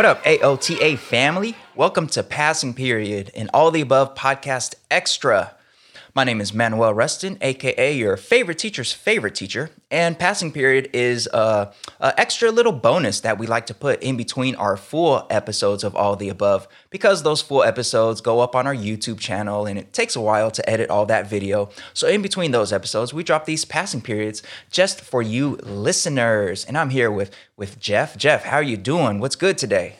What up, AOTA family? Welcome to Passing Period and All the Above Podcast Extra. My name is Manuel Rustin, aka your favorite teacher's favorite teacher, and Passing Period is a, a, extra little bonus that we like to put in between our full episodes of All the Above because those full episodes go up on our YouTube channel and it takes a while to edit all that video. So in between those episodes, we drop these passing periods just for you listeners. And I'm here with with Jeff. Jeff, how are you doing? What's good today?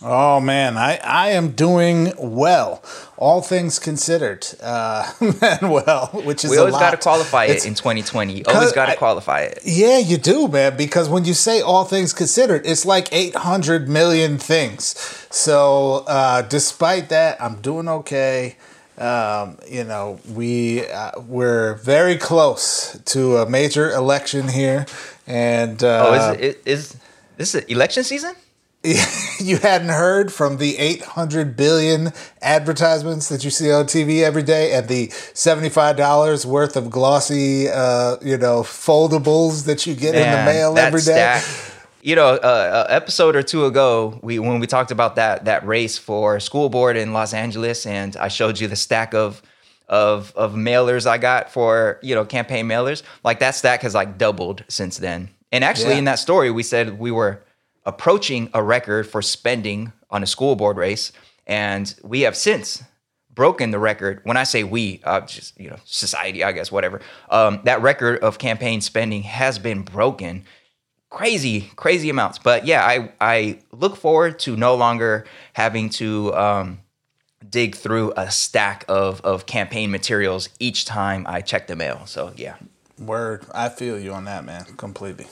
Oh man, I, I am doing well, all things considered. Uh, well, which is we always got to qualify it it's, in 2020. You always got to qualify it. Yeah, you do, man. Because when you say all things considered, it's like 800 million things. So uh, despite that, I'm doing okay. Um, you know, we uh, we're very close to a major election here, and oh, is, it, uh, is this election season? you hadn't heard from the 800 billion advertisements that you see on TV every day and the $75 worth of glossy, uh, you know, foldables that you get Man, in the mail every day. Stack. You know, uh, an episode or two ago, we when we talked about that that race for school board in Los Angeles, and I showed you the stack of of of mailers I got for you know campaign mailers. Like that stack has like doubled since then. And actually, yeah. in that story, we said we were approaching a record for spending on a school board race. And we have since broken the record. When I say we, uh, just you know, society, I guess, whatever. Um, that record of campaign spending has been broken. Crazy, crazy amounts. But yeah, I I look forward to no longer having to um, dig through a stack of of campaign materials each time I check the mail. So yeah. Word, I feel you on that, man, completely.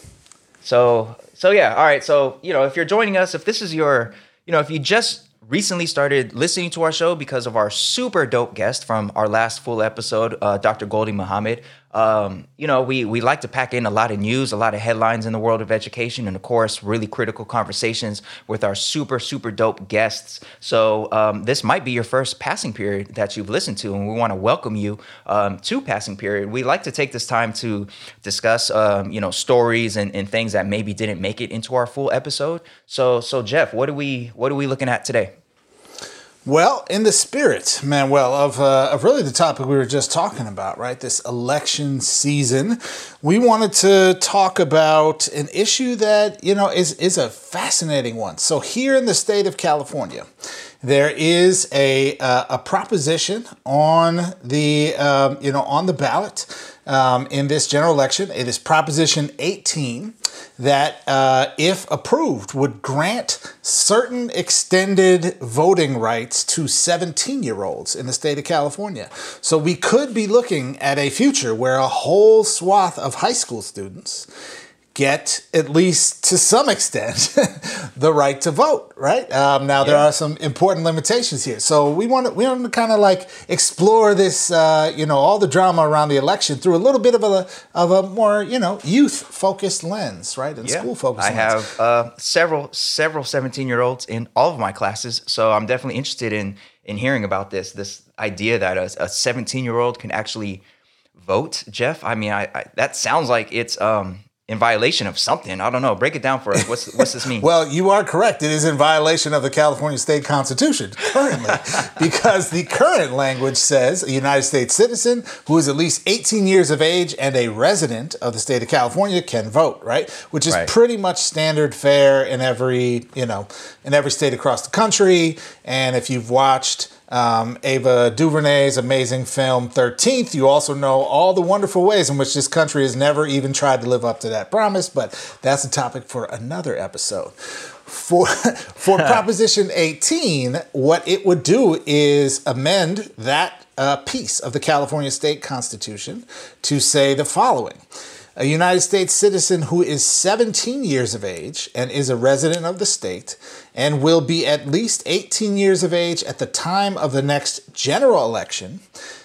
So so yeah, all right. So you know, if you're joining us, if this is your, you know, if you just recently started listening to our show because of our super dope guest from our last full episode, uh, Dr. Gholdy Muhammad. Um, you know, we we like to pack in a lot of news, a lot of headlines in the world of education, and of course, really critical conversations with our super super dope guests. So um, this might be your first passing period that you've listened to, and we want to welcome you um, to passing period. We like to take this time to discuss, um, you know, stories and, and things that maybe didn't make it into our full episode. So so Jeff, what are we what are we looking at today? Well, in the spirit, Manuel, of, uh, of really the topic we were just talking about, right? This election season, we wanted to talk about an issue that, you know, is, is a fascinating one. So, here in the state of California, there is a, uh, a proposition on the, um, you know, on the ballot um, in this general election. It is Proposition 18 that, uh, if approved, would grant certain extended voting rights to 17 year olds in the state of California. So we could be looking at a future where a whole swath of high school students get at least to some extent the right to vote right um, now there yeah. are some important limitations here so we want to we want to kind of like explore this uh, you know all the drama around the election through a little bit of a of a more you know youth focused lens right and yeah. school focused i lens. have uh, several several 17 year olds in all of my classes so i'm definitely interested in in hearing about this this idea that a 17 year old can actually vote jeff i mean I, I that sounds like it's um in violation of something. I don't know. Break it down for us. What's what's this mean? well, you are correct. It is in violation of the California State Constitution currently, because the current language says a United States citizen who is at least 18 years of age and a resident of the state of California can vote. Right, which is right. pretty much standard fare in every you know in every state across the country. And if you've watched um, Ava DuVernay's amazing film 13th. You also know all the wonderful ways in which this country has never even tried to live up to that promise, but that's a topic for another episode. For, for Proposition 18, what it would do is amend that uh, piece of the California State Constitution to say the following a United States citizen who is 17 years of age and is a resident of the state and will be at least 18 years of age at the time of the next general election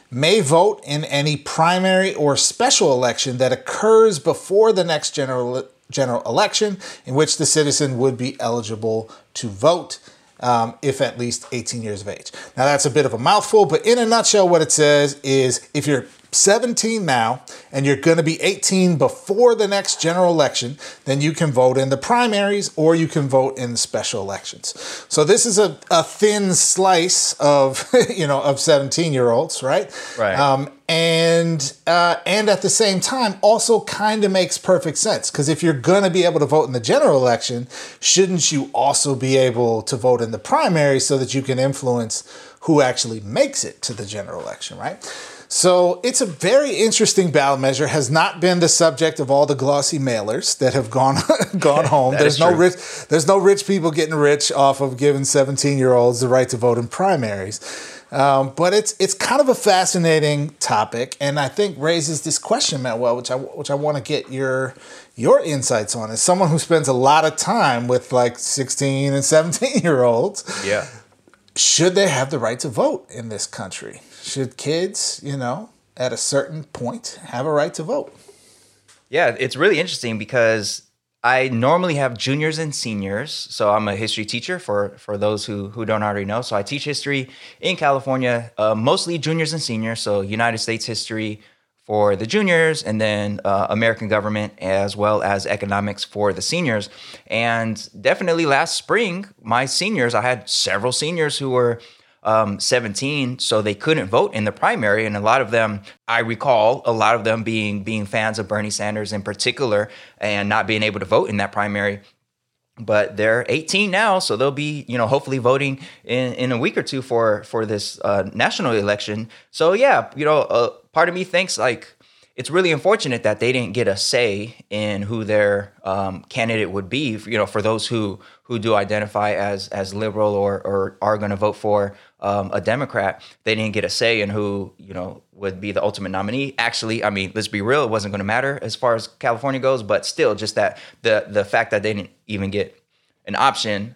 may vote in any primary or special election that occurs before the next general general election in which the citizen would be eligible to vote. um, if at least 18 years of age. Now, that's a bit of a mouthful, but in a nutshell, what it says is if you're 17 now and you're going to be 18 before the next general election, then you can vote in the primaries or you can vote in special elections. So this is a, a thin slice of, you know, of 17 year olds, right? Right. Um, and uh, and at the same time also kind of makes perfect sense because if you're going to be able to vote in the general election shouldn't you also be able to vote in the primary so that you can influence who actually makes it to the general election right so it's a very interesting ballot measure. Has not been the subject of all the glossy mailers that have gone gone home. there's no true. rich there's no rich people getting rich off of giving 17 year olds the right to vote in primaries. Um, but it's it's kind of a fascinating topic, and I think raises this question, Manuel, which I which I want to get your your insights on. As someone who spends a lot of time with like 16 and 17 year olds, yeah, should they have the right to vote in this country? Should kids, you know, at a certain point have a right to vote? Yeah, it's really interesting because I normally have juniors and seniors. So I'm a history teacher for for those who who don't already know. So I teach history in California, uh, mostly juniors and seniors. So United States history for the juniors, and then uh, American government as well as economics for the seniors. And definitely last spring, my seniors, I had several seniors who were um, 17, so they couldn't vote in the primary. And a lot of them, I recall, a lot of them being being fans of Bernie Sanders in particular, and not being able to vote in that primary. But they're 18 now, so they'll be, you know, hopefully voting in, in a week or two for for this uh, national election. So yeah, you know, uh, part of me thinks like it's really unfortunate that they didn't get a say in who their um, candidate would be. You know, for those who who do identify as as liberal or or are going to vote for um, a Democrat, they didn't get a say in who you know would be the ultimate nominee. Actually, I mean, let's be real, it wasn't going to matter as far as California goes. But still, just that the the fact that they didn't even get an option,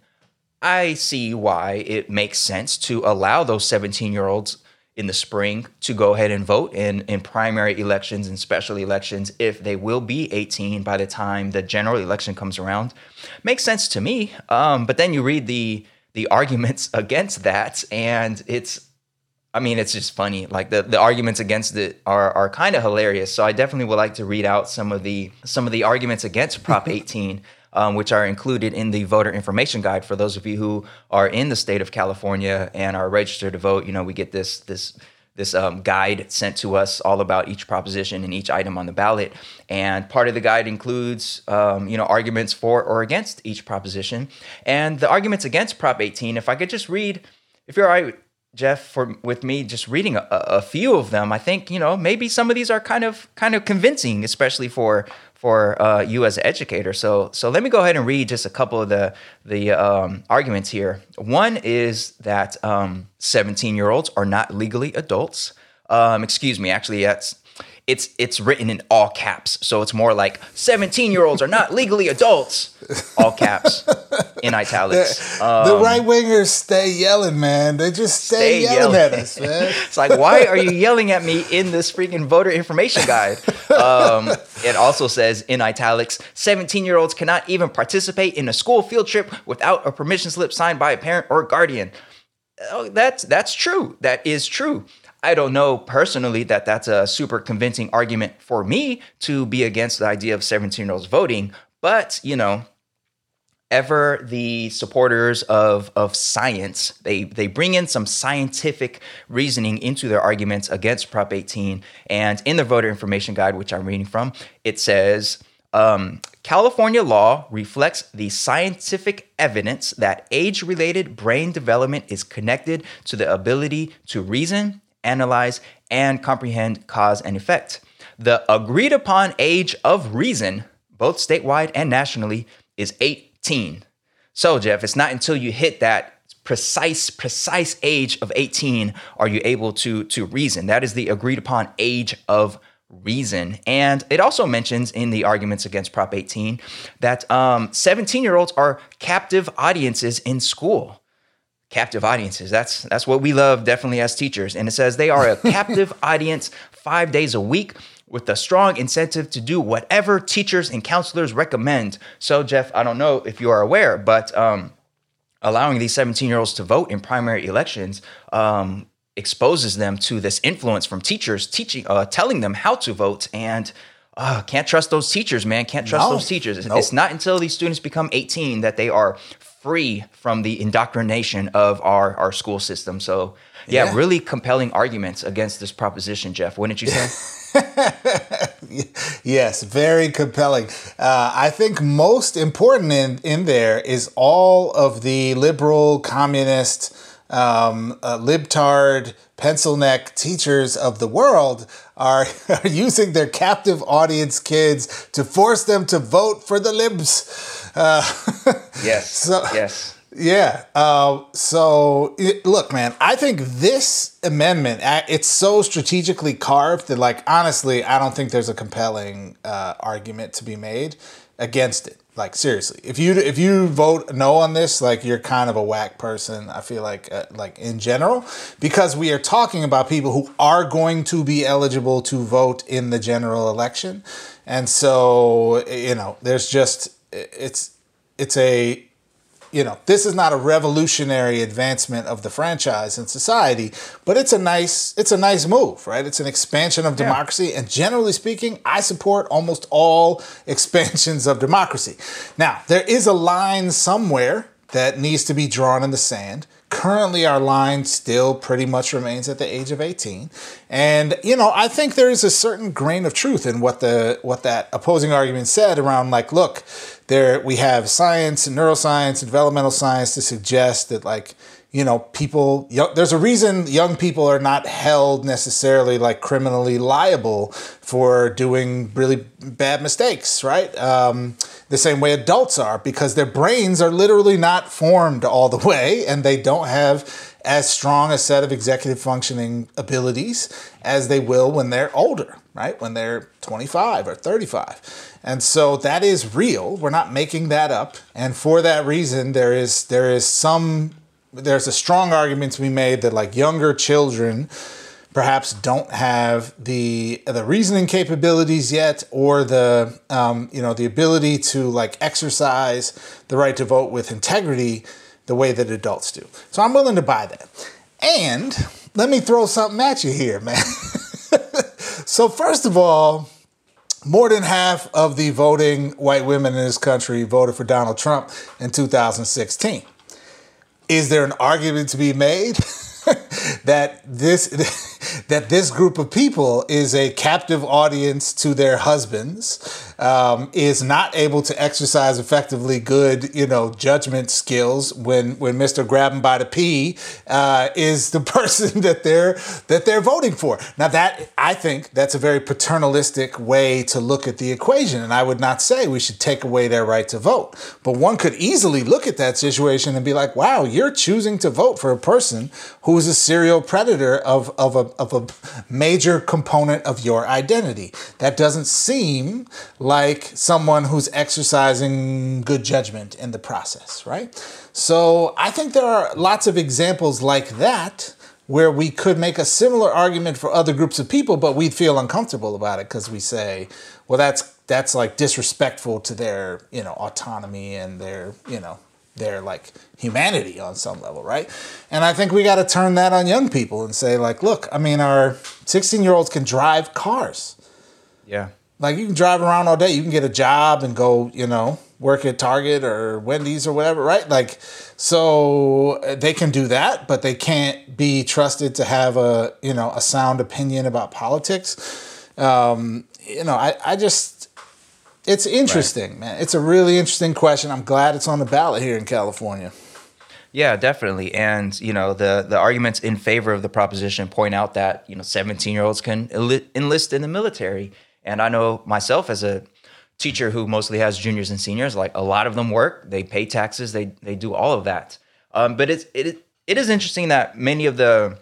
I see why it makes sense to allow those 17 year olds in the spring to go ahead and vote in, in primary elections and special elections if they will be 18 by the time the general election comes around. Makes sense to me. Um, but then you read the the arguments against that, and it's I mean, it's just funny. Like the, the arguments against it are are kind of hilarious. So I definitely would like to read out some of the some of the arguments against Prop 18 um, which are included in the voter information guide for those of you who are in the state of California and are registered to vote. You know, we get this this this um, guide sent to us all about each proposition and each item on the ballot. And part of the guide includes, um, you know, arguments for or against each proposition. And the arguments against Prop 18, if I could just read, if you're all right, Jeff, for with me just reading a, a few of them, I think you know maybe some of these are kind of kind of convincing, especially for for uh, you as an educator. So, so let me go ahead and read just a couple of the the um, arguments here. One is that 17 um, year olds are not legally adults. Um, excuse me, actually, that's it's it's written in all caps. So it's more like 17 year olds are not legally adults. All caps in italics. Um, the right wingers stay yelling, man. They just stay, stay yelling, yelling, at us, man. it's like, why are you yelling at me in this freaking voter information guide? Um, it also says in italics 17 year olds cannot even participate in a school field trip without a permission slip signed by a parent or guardian. Oh, that's that's true. That is true. I don't know personally that that's a super convincing argument for me to be against the idea of 17 year olds voting, but you know, ever the supporters of of science, they they bring in some scientific reasoning into their arguments against Prop 18. And in the voter information guide, which I'm reading from, it says um, California law reflects the scientific evidence that age related brain development is connected to the ability to reason, analyze, and comprehend cause and effect. The agreed upon age of reason, both statewide and nationally, is 18. So, Jeff, it's not until you hit that precise precise age of 18 are you able to to reason. That is the agreed upon age of reason. And it also mentions in the arguments against Prop 18 that 17 um, year olds are captive audiences in school captive audiences. That's that's what we love definitely as teachers. And it says they are a captive audience 5 days a week with a strong incentive to do whatever teachers and counselors recommend. So Jeff, I don't know if you are aware, but um, allowing these 17 year olds to vote in primary elections um, exposes them to this influence from teachers teaching, uh, telling them how to vote. And uh, can't trust those teachers, man. Can't trust No. those teachers. Nope. It's not until these students become 18 that they are free from the indoctrination of our, our school system. So, yeah, Yeah. really compelling arguments against this proposition, Jeff. Wouldn't you say? Yes, very compelling. Uh, I think most important in, in there is all of the liberal, communist, um, uh, libtard, pencil neck teachers of the world are, are using their captive audience kids to force them to vote for the libs. Uh, yes. So- yes. Yeah. Uh, so it, look, man, I think this amendment uh, it's so strategically carved that, like, honestly, I don't think there's a compelling uh, argument to be made against it. Like, seriously, if you if you vote no on this, like, you're kind of a whack person. I feel like, uh, like in general, because we are talking about people who are going to be eligible to vote in the general election, and so you know, there's just it's it's a you know, this is not a revolutionary advancement of the franchise in society, but it's a nice it's a nice move, right? It's an expansion of democracy and generally speaking, I support almost all expansions of democracy. Now, there is a line somewhere that needs to be drawn in the sand. Currently, our line still pretty much remains at the age of 18. And, you know, I think there is a certain grain of truth in what the what that opposing argument said around like, look, there we have science and neuroscience and developmental science to suggest that like you know people yo- there's a reason young people are not held necessarily like criminally liable for doing really bad mistakes right um, the same way adults are because their brains are literally not formed all the way and they don't have as strong a set of executive functioning abilities as they will when they're older, right? When they're 25 or 35. And so that is real. We're not making that up. And for that reason, there is there is some there's a strong argument to be made that like younger children perhaps don't have the the reasoning capabilities yet or the um, you know the ability to like exercise the right to vote with integrity the way that adults do. So I'm willing to buy that. And let me throw something at you here, man. so first of all, more than half of the voting white women in this country voted for Donald Trump in 2016. Is there an argument to be made that this that this group of people is a captive audience to their husbands, um, is not able to exercise effectively good, you know, judgment skills when when Mister Grab 'em by the P uh, is the person that they're that they're voting for. Now that I think that's a very paternalistic way to look at the equation, and I would not say we should take away their right to vote. But one could easily look at that situation and be like, "Wow, you're choosing to vote for a person who is a serial predator of of a of a major component of your identity." That doesn't seem like someone who's exercising good judgment in the process, right? So I think there are lots of examples like that where we could make a similar argument for other groups of people, but we'd feel uncomfortable about it because we say, well, that's that's like disrespectful to their you know autonomy and their you know their like humanity on some level, right? And I think we got to turn that on young people and say like, look, I mean, our 16 year olds can drive cars. Yeah. Like you can drive around all day. You can get a job and go, you know, work at Target or Wendy's or whatever, right? Like, so uh, they can do that, but they can't be trusted to have a, you know, a sound opinion about politics. Um, you know, I, I just, it's interesting, man. It's a really interesting question. I'm glad it's on the ballot here in California. Yeah, definitely. And you know, the the arguments in favor of the proposition point out that you know, seventeen year olds can enlist in the military. And I know myself as a teacher who mostly has juniors and seniors, like a lot of them work, they pay taxes, they they do all of that. Um, but it's it it is interesting that many of the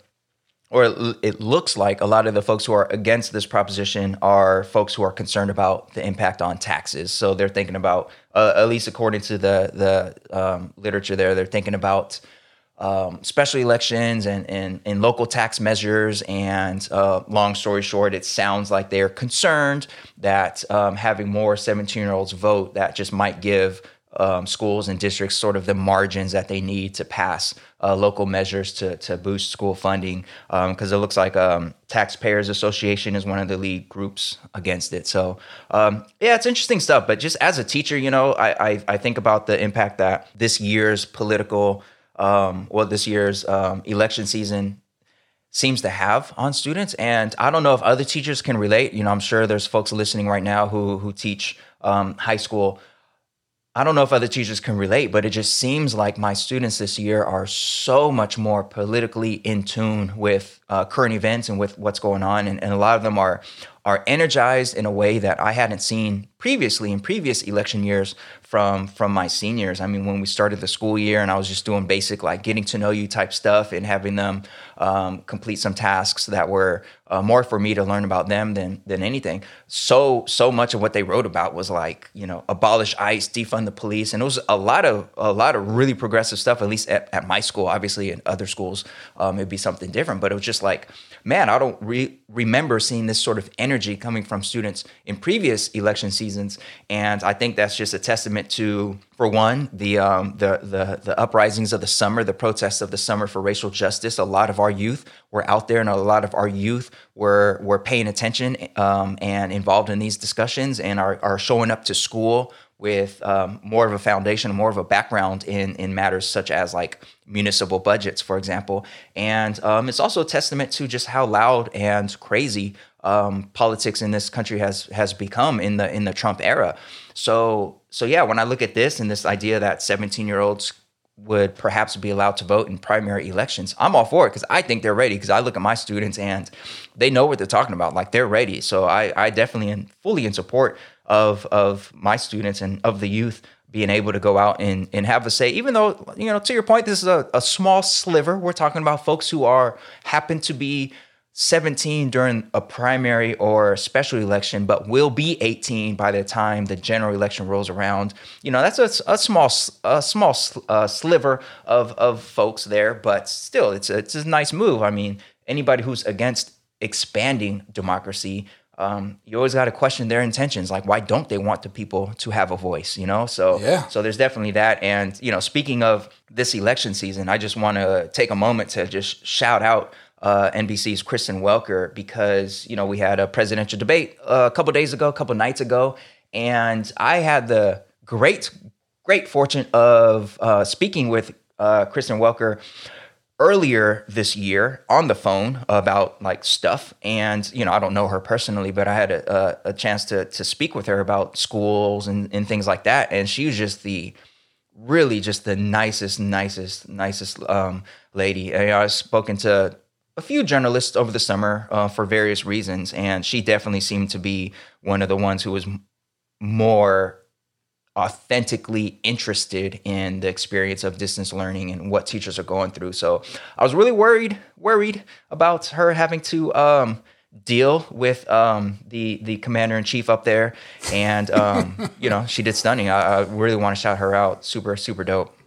or it- looks like a lot of the folks who are against this proposition are folks who are concerned about the impact on taxes. So they're thinking about, uh, at least according to the the um, literature there, they're thinking about um, special elections and, and, and local tax measures. And uh, long story short, it sounds like they're concerned that um, having more 17 year olds vote, that just might give um, schools and districts sort of the margins that they need to pass uh, local measures to, to boost school funding because um, it looks like um, taxpayers association is one of the lead groups against it so um, yeah it's interesting stuff but just as a teacher you know I, I, I think about the impact that this year's political um, well this year's um, election season seems to have on students. And i don't know if other teachers can relate. You know i'm sure there's folks listening right now who who teach high school. I don't know if other teachers can relate, but it just seems like my students this year are so much more politically in tune with uh, current events and with what's going on, and, and a lot of them are are energized in a way that I hadn't seen previously in previous election years from from my seniors. I mean, when we started the school year, and I was just doing basic like getting to know you type stuff and having them um, complete some tasks that were uh, more for me to learn about them than than anything. So so much of what they wrote about was like you know abolish ICE, defund the police, and it was a lot of a lot of really progressive stuff. At least at, at my school, obviously in other schools um, it'd be something different. But it was just like man, I don't re- remember seeing this sort of energy coming from students in previous election seasons, and I think that's just a testament to, for one, the um, the, the the uprisings of the summer, the protests of the summer for racial justice. A lot of our youth were out there, and a lot of our youth were were paying attention um, and involved in these discussions, and are are showing up to school with um, more of a foundation, more of a background in in matters such as like municipal budgets, for example. And um, it's also a testament to just how loud and crazy um, politics in this country has has become in the in the Trump era. So so yeah, when I look at this and this idea that 17 year olds would perhaps be allowed to vote in primary elections, I'm all for it because I think they're ready. Because I look at my students and they know what they're talking about, like they're ready. So I I definitely am fully in support of of my students and of the youth being able to go out and, and have a say, even though, you know, to your point, this is a, a small sliver. We're talking about folks who are happen to be 17 during a primary or special election, but will be 18 by the time the general election rolls around. You know, that's a, a small a small uh, sliver of of folks there, but still, it's a, it's a nice move. I mean, anybody who's against expanding democracy um, you always got to question their intentions. Like, why don't they want the people to have a voice? You know, so yeah. so there's definitely that. And you know, speaking of this election season, I just want to take a moment to just shout out uh, NBC's Kristen Welker because you know we had a presidential debate uh, a couple days ago, a couple nights ago, and I had the great great fortune of uh, speaking with uh, Kristen Welker earlier this year on the phone about like stuff. And you know i don't know her personally but i had a, a, a chance to to speak with her about schools and, and things like that. And she was just the really just the nicest nicest nicest um, lady. And i've spoken to a few journalists over the summer uh, for various reasons. And she definitely seemed to be one of the ones who was more authentically interested in the experience of distance learning and what teachers are going through. So I was really worried, worried about her having to um, deal with um, the the commander in chief up there, and um, you know she did stunning. I, I really want to shout her out. Super, super dope.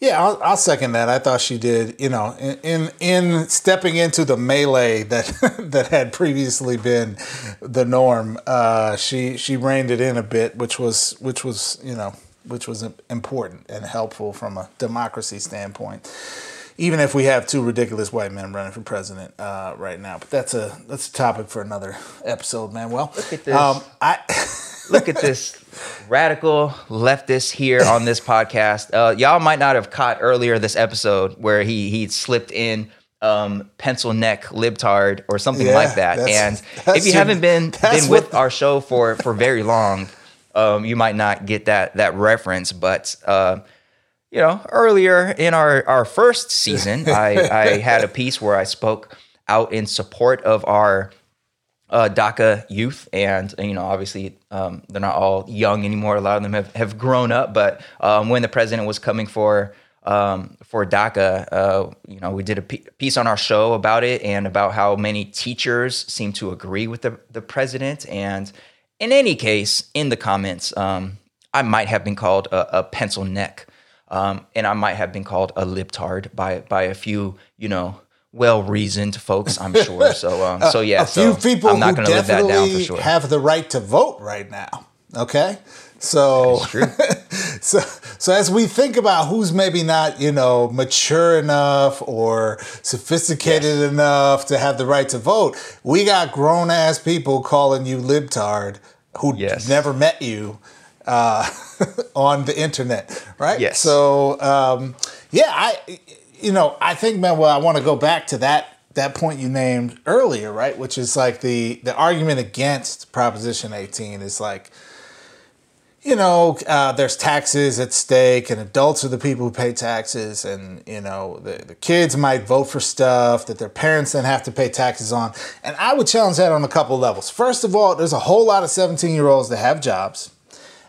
Yeah, I'll, I'll, second that. I thought she did. You know, in in, in stepping into the melee that that had previously been the norm, uh, she she reined it in a bit, which was which was you know which was important and helpful from a democracy standpoint. Even if we have two ridiculous white men running for president uh, right now, but that's a that's a topic for another episode, man. Well, look at this. Um, I look at this radical leftist here on this podcast. Uh, y'all might not have caught earlier this episode where he he slipped in um, pencil neck libtard or something yeah, like that. And if you your, haven't been been with our show for for very long, um, you might not get that that reference. But uh, you know, earlier in our our first season, I, I had a piece where I spoke out in support of our uh, DACA youth, and you know, obviously, um, they're not all young anymore. A lot of them have, have grown up. But um, when the president was coming for um, for DACA, uh, you know, we did a piece on our show about it and about how many teachers seem to agree with the the president. And in any case, in the comments, um, I might have been called a, a pencil neck, um, and I might have been called a libtard by by a few, you know well reasoned folks, I'm sure. So, um, so yeah, a few so people I'm not who definitely sure. have the right to vote right now. Okay, so so so as we think about who's maybe not you know mature enough or sophisticated yes. enough to have the right to vote, we got grown ass people calling you libtard who yes. never met you uh, on the internet, right? Yes. So um, yeah, I you know I think man, well, I want to go back to that that point you named earlier, right? Which is like the the argument against Proposition 18 is like you know, uh, there's taxes at stake, and adults are the people who pay taxes, and you know, the, the kids might vote for stuff that their parents then have to pay taxes on. And I would challenge that on a couple levels. First of all, there's a whole lot of 17 year olds that have jobs.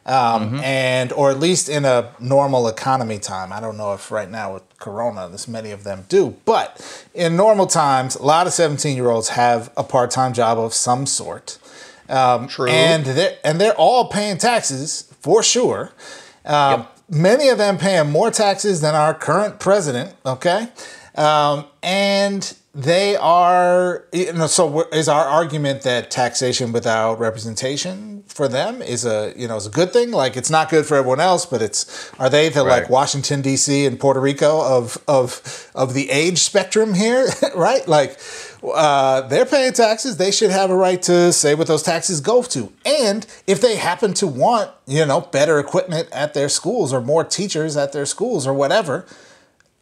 Um, mm-hmm. and or at least in a normal economy time. I don't know if right now with Corona, this many of them do, but in normal times, a lot of 17 year olds have a part time job of some sort. Um, True. And they're, and they're all paying taxes for sure. Um, yep. Many of them paying more taxes than our current president. Okay. Um, and they are, you know, so is our argument that taxation without representation for them is a, you know, is a good thing? Like it's not good for everyone else, but it's, are they the right. like Washington D.C. and Puerto Rico of of of the age spectrum here, right? Like, uh, they're paying taxes. They should have a right to say what those taxes go to. And if they happen to want, you know, better equipment at their schools or more teachers at their schools or whatever,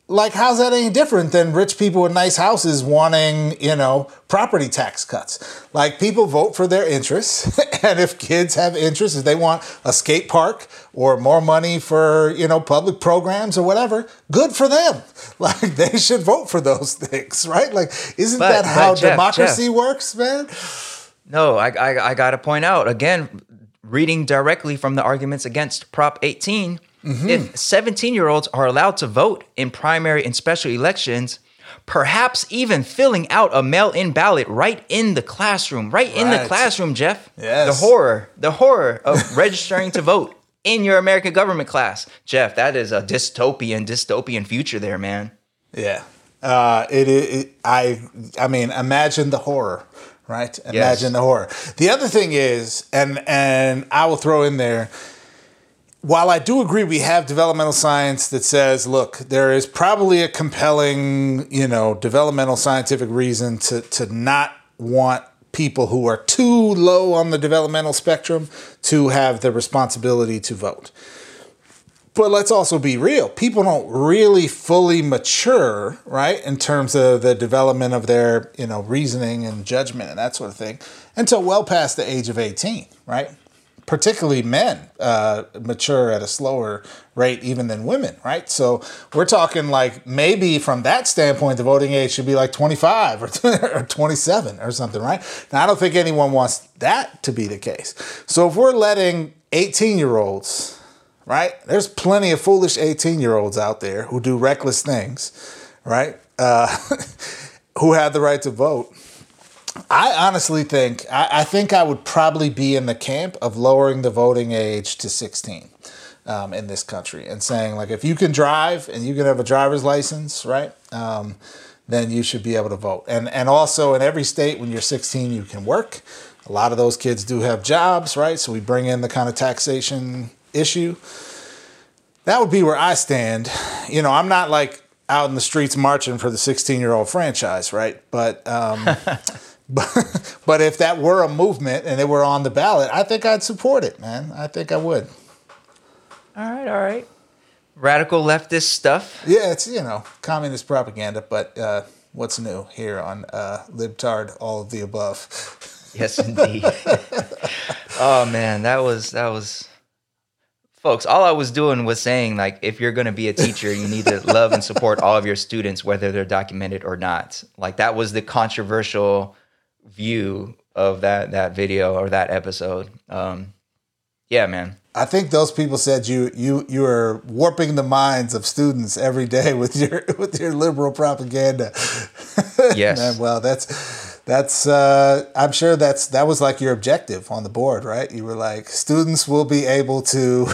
like how's that any different than rich people with nice houses wanting you know property tax cuts? Like people vote for their interests and if kids have interests if they want a skate park or more money for you know public programs or whatever good for them. Like they should vote for those things right? Like isn't but, that how Jeff, democracy Jeff, works man? No I, I i gotta point out again reading directly from the arguments against prop 18 Mm-hmm. If 17 year olds are allowed to vote in primary and special elections, perhaps even filling out a mail in ballot right in the classroom, right, right, in the classroom, Jeff. Yes. The horror, the horror of registering to vote in your American government class. Jeff, that is a dystopian, dystopian future there, man. Yeah. Uh, it, it, I, I mean, imagine the horror, right? Imagine yes. the horror. The other thing is, and and I will throw in there, while I do agree we have developmental science that says, look, there is probably a compelling, you know, developmental scientific reason to, to not want people who are too low on the developmental spectrum to have the responsibility to vote. But let's also be real. People don't really fully mature, right, in terms of the development of their, you know, reasoning and judgment and that sort of thing until well past the age of 18, right? Particularly men uh, mature at a slower rate even than women, right? So we're talking like maybe from that standpoint, the voting age should be like 25 or, 27 or something, right? Now, I don't think anyone wants that to be the case. So if we're letting 18 year olds, right? There's plenty of foolish 18 year olds out there who do reckless things, right? Uh, who have the right to vote I honestly think I, I, think I would probably be in the camp of lowering the voting age to 16 um, in this country and saying like if you can drive and you can have a driver's license, right? Um, then you should be able to vote. And and also in every state when you're 16 you can work. A lot of those kids do have jobs, right? So we bring in the kind of taxation issue. That would be where I stand. You know, I'm not like out in the streets marching for the 16 year old franchise, right? But um, But, but if that were a movement and they were on the ballot, I think I'd support it, man. I think I would. All right, all right. Radical leftist stuff. Yeah, it's, you know, communist propaganda, but uh, what's new here on uh, Libtard, all of the above. yes, indeed. oh, man, that was, that was folks, all I was doing was saying, like, if you're going to be a teacher, you need to love and support all of your students, whether they're documented or not. Like, that was the controversial view of that that video or that episode. Um, yeah, man. I think those people said you you you are warping the minds of students every day with your with your liberal propaganda. Yes. man, well, that's that's uh, I'm sure that's that was like your objective on the board, right? You were like students will be able to.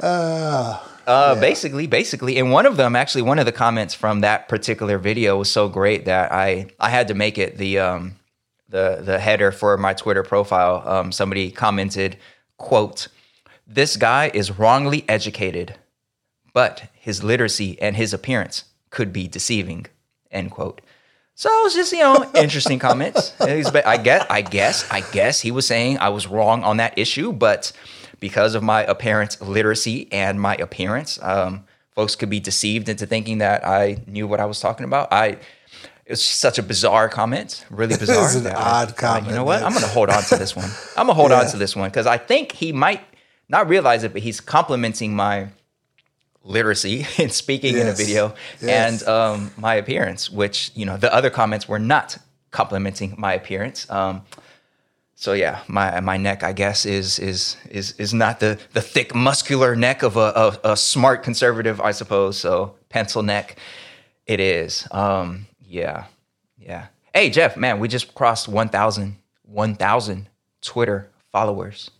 uh, uh, yeah. Basically, basically, and one of them actually, one of the comments from that particular video was so great that I I had to make it the um the the header for my Twitter profile. Um, somebody commented, "quote This guy is wrongly educated, but his literacy and his appearance could be deceiving. End quote. So it was just, you know, interesting comments. I guess, I guess, I guess he was saying I was wrong on that issue, but because of my apparent literacy and my appearance, um, folks could be deceived into thinking that I knew what I was talking about. I it's such a bizarre comment, really bizarre. is an odd I- comment, You know what? man. I'm going to hold on to this one. I'm gonna hold on to this one because I think he might not realize it, but he's complimenting my literacy in speaking in a video Yes. and um, my appearance, which you know the other comments were not complimenting my appearance. Um, so yeah, my my neck, I guess, is is is is not the the thick muscular neck of a, a, a smart conservative, I suppose. So pencil neck, it is. Um, yeah, yeah. Hey Jeff, man, we just crossed 1,000 1,000 Twitter followers.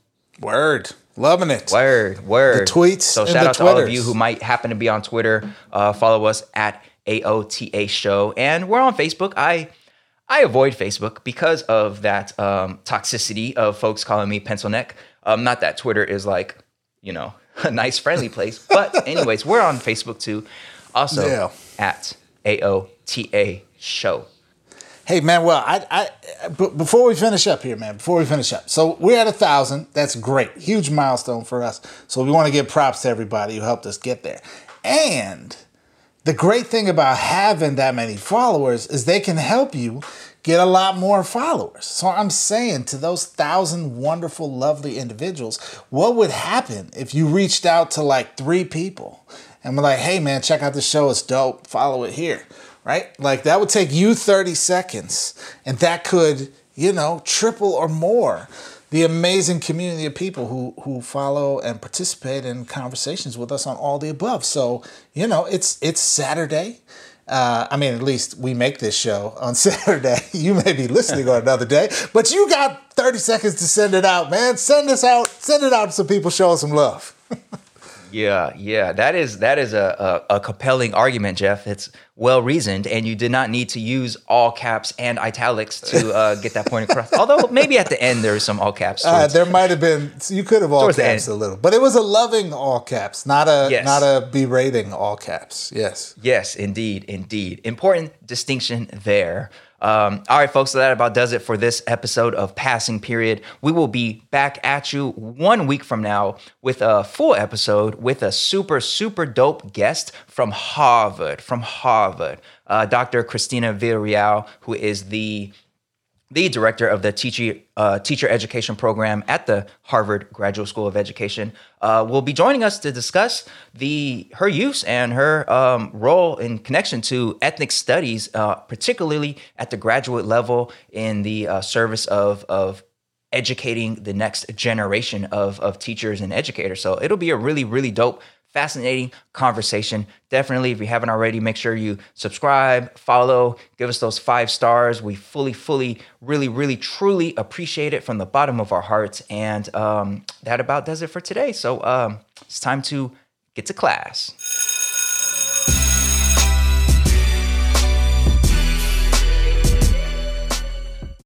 Word. Loving it. Word, word. The tweets So shout out to all of you who might happen to be on Twitter. Uh, follow us at AOTA Show, and we're on Facebook. I I avoid Facebook because of that um, toxicity of folks calling me pencil neck. Um, not that Twitter is like you know a nice friendly place, but anyways, we're on Facebook too. Also Yeah. at AOTA Show. Hey man, well, I, I, but before we finish up here, man, before we finish up, so we're at a thousand. That's great, huge milestone for us. So we want to give props to everybody who helped us get there. And the great thing about having that many followers is they can help you get a lot more followers. So I'm saying to those thousand wonderful, lovely individuals, what would happen if you reached out to like three people and were like, hey man, check out the show, it's dope, follow it here, right? Like that would take you 30 seconds and that could, you know, triple or more the amazing community of people who who follow and participate in conversations with us on all the above. So, you know, it's it's Saturday. Uh, I mean, at least we make this show on Saturday. You may be listening on another day, but you got 30 seconds to send it out, man. Send this out. Send it out to some people show us some love. Yeah, yeah, that is that is a, a, a compelling argument, Jeff. It's well reasoned, and you did not need to use all caps and italics to uh, get that point across. Although maybe at the end there is some all caps. Uh, there might have been you could have all caps a little, but it was a loving all caps, not a Yes. not a berating all caps. Yes. Yes, indeed, indeed. Important distinction there. Um, all right, folks, so that about does it for this episode of Passing Period. We will be back at you one week from now with a full episode with a super, super dope guest from Harvard, from Harvard, uh, Dr. Christina Villarreal, who is the the director of the teacher uh, teacher education program at the Harvard Graduate School of Education, uh, will be joining us to discuss the her use and her um, role in connection to ethnic studies, uh, particularly at the graduate level in the uh, service of of educating the next generation of of teachers and educators. So it'll be a really really dope fascinating conversation. Definitely, if you haven't already, make sure you subscribe, follow, give us those five stars. We fully, fully, really, really, truly appreciate it from the bottom of our hearts. And um, that about does it for today. So um, it's time to get to class.